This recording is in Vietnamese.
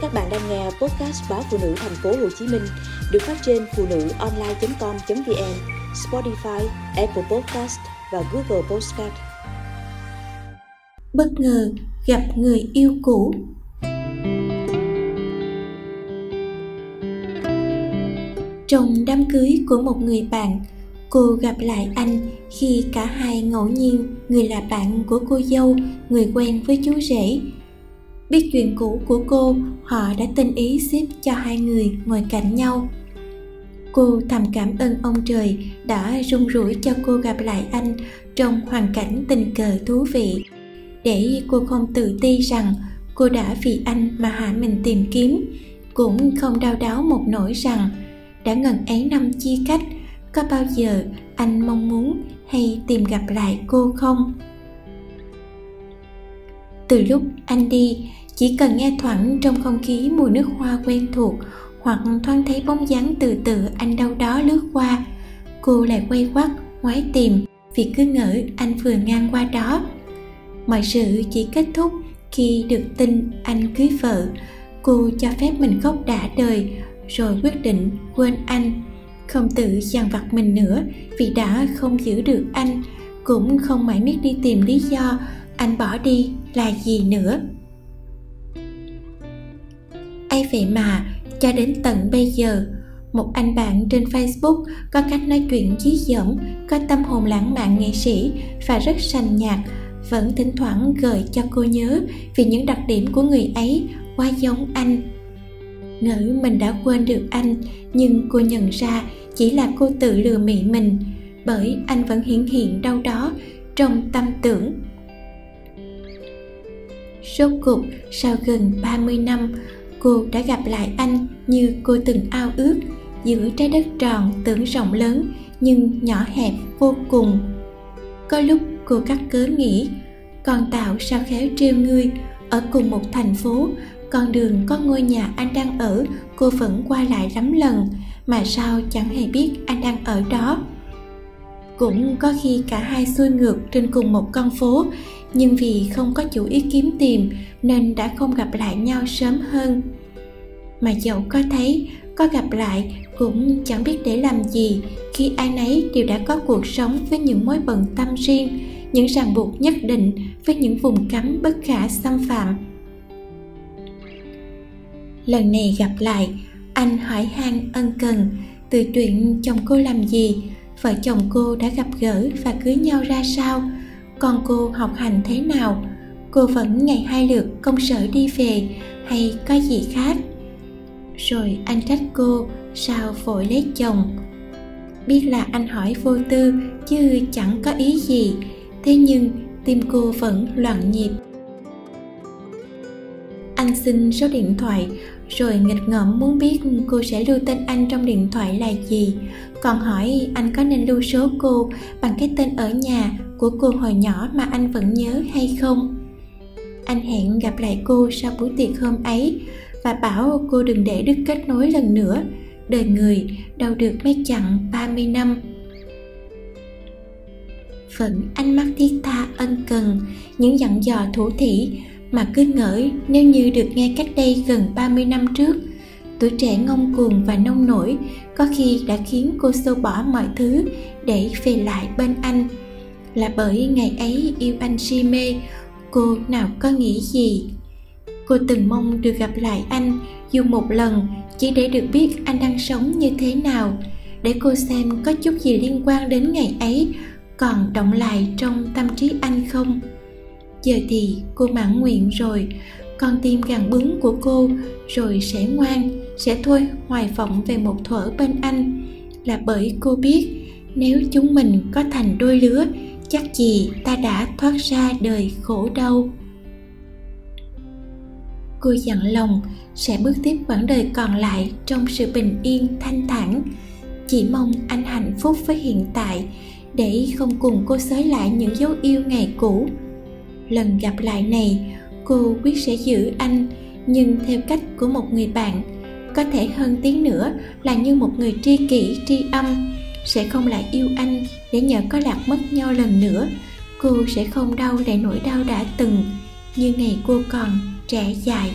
Các bạn đang nghe podcast báo phụ nữ thành phố Hồ Chí Minh được phát trên phụ nữ online.com.vn, Spotify, Apple Podcast và Google Podcast. Bất ngờ gặp người yêu cũ. Trong đám cưới của một người bạn, cô gặp lại anh khi cả hai ngẫu nhiên người là bạn của cô dâu người quen với chú rể biết chuyện cũ của cô, họ đã tinh ý xếp cho hai người ngồi cạnh nhau. Cô thầm cảm ơn ông trời đã rung rủi cho cô gặp lại anh trong hoàn cảnh tình cờ thú vị. Để cô không tự ti rằng cô đã vì anh mà hạ mình tìm kiếm, cũng không đau đáu một nỗi rằng đã ngần ấy năm chia cách, có bao giờ anh mong muốn hay tìm gặp lại cô không? Từ lúc anh đi, chỉ cần nghe thoảng trong không khí mùi nước hoa quen thuộc hoặc thoáng thấy bóng dáng từ từ anh đâu đó lướt qua, cô lại quay quắt, ngoái tìm vì cứ ngỡ anh vừa ngang qua đó. Mọi sự chỉ kết thúc khi được tin anh cưới vợ. Cô cho phép mình khóc đã đời, rồi quyết định quên anh. Không tự dằn vặt mình nữa, vì đã không giữ được anh, cũng không mãi biết đi tìm lý do anh bỏ đi là gì nữa? Ấy vậy mà, cho đến tận bây giờ, một anh bạn trên facebook có cách nói chuyện dí dỏm có tâm hồn lãng mạn nghệ sĩ và rất sành nhạc, vẫn thỉnh thoảng gợi cho cô nhớ vì những đặc điểm của người ấy quá giống anh. Ngỡ mình đã quên được anh, nhưng cô nhận ra chỉ là cô tự lừa mị mình, bởi anh vẫn hiển hiện đâu đó trong tâm tưởng. Rốt cuộc, sau gần 30 năm, cô đã gặp lại anh như cô từng ao ước giữa trái đất tròn tưởng rộng lớn nhưng nhỏ hẹp vô cùng. Có lúc cô cắt cớ nghĩ, con tạo sao khéo trêu ngươi? Ở cùng một thành phố, con đường có ngôi nhà anh đang ở, cô vẫn qua lại lắm lần, mà sao chẳng hề biết anh đang ở đó? Cũng có khi cả hai xuôi ngược trên cùng một con phố nhưng vì không có chủ ý kiếm tìm, nên đã không gặp lại nhau sớm hơn. Mà dẫu có thấy, có gặp lại cũng chẳng biết để làm gì. Khi ai nấy đều đã có cuộc sống với những mối bận tâm riêng, những ràng buộc nhất định với những vùng cấm bất khả xâm phạm. Lần này gặp lại, anh hỏi han ân cần, từ chuyện chồng cô làm gì, vợ chồng cô đã gặp gỡ và cưới nhau ra sao? Con cô học hành thế nào? Cô vẫn ngày hai lượt công sở đi về hay có gì khác? Rồi anh trách cô, sao vội lấy chồng? Biết là anh hỏi vô tư, chứ chẳng có ý gì. Thế nhưng tim cô vẫn loạn nhịp. Anh xin số điện thoại, rồi nghịch ngợm muốn biết cô sẽ lưu tên anh trong điện thoại là gì. Còn hỏi anh có nên lưu số cô bằng cái tên ở nhà của cô hồi nhỏ mà anh vẫn nhớ hay không? Anh hẹn gặp lại cô sau buổi tiệc hôm ấy và bảo cô đừng để đứt kết nối lần nữa. Đời người đâu được mấy chặng 30 năm. Vẫn ánh mắt thiết tha ân cần, những dặn dò thủ thỉ mà cứ ngỡ nếu như được nghe cách đây gần 30 năm trước. Tuổi trẻ ngông cuồng và nông nổi có khi đã khiến cô xô bỏ mọi thứ để về lại bên anh là bởi ngày ấy yêu anh si mê. Cô nào có nghĩ gì? Cô từng mong được gặp lại anh dù một lần, chỉ để được biết anh đang sống như thế nào. Để cô xem có chút gì liên quan đến ngày ấy, còn động lại trong tâm trí anh không? Giờ thì cô mãn nguyện rồi. Con tim gằn bướng của cô rồi sẽ ngoan, sẽ thôi hoài vọng về một thuở bên anh. Là bởi cô biết nếu chúng mình có thành đôi lứa chắc gì ta đã thoát ra đời khổ đau. Cô dặn lòng, sẽ bước tiếp quãng đời còn lại trong sự bình yên, thanh thản. Chỉ mong anh hạnh phúc với hiện tại, để không cùng cô xới lại những dấu yêu ngày cũ. Lần gặp lại này, cô quyết sẽ giữ anh, nhưng theo cách của một người bạn. Có thể hơn tiếng nữa là như một người tri kỷ, tri âm sẽ không lại yêu anh để nhờ có lạc mất nhau lần nữa. Cô sẽ không đau để nỗi đau đã từng như ngày cô còn trẻ dài.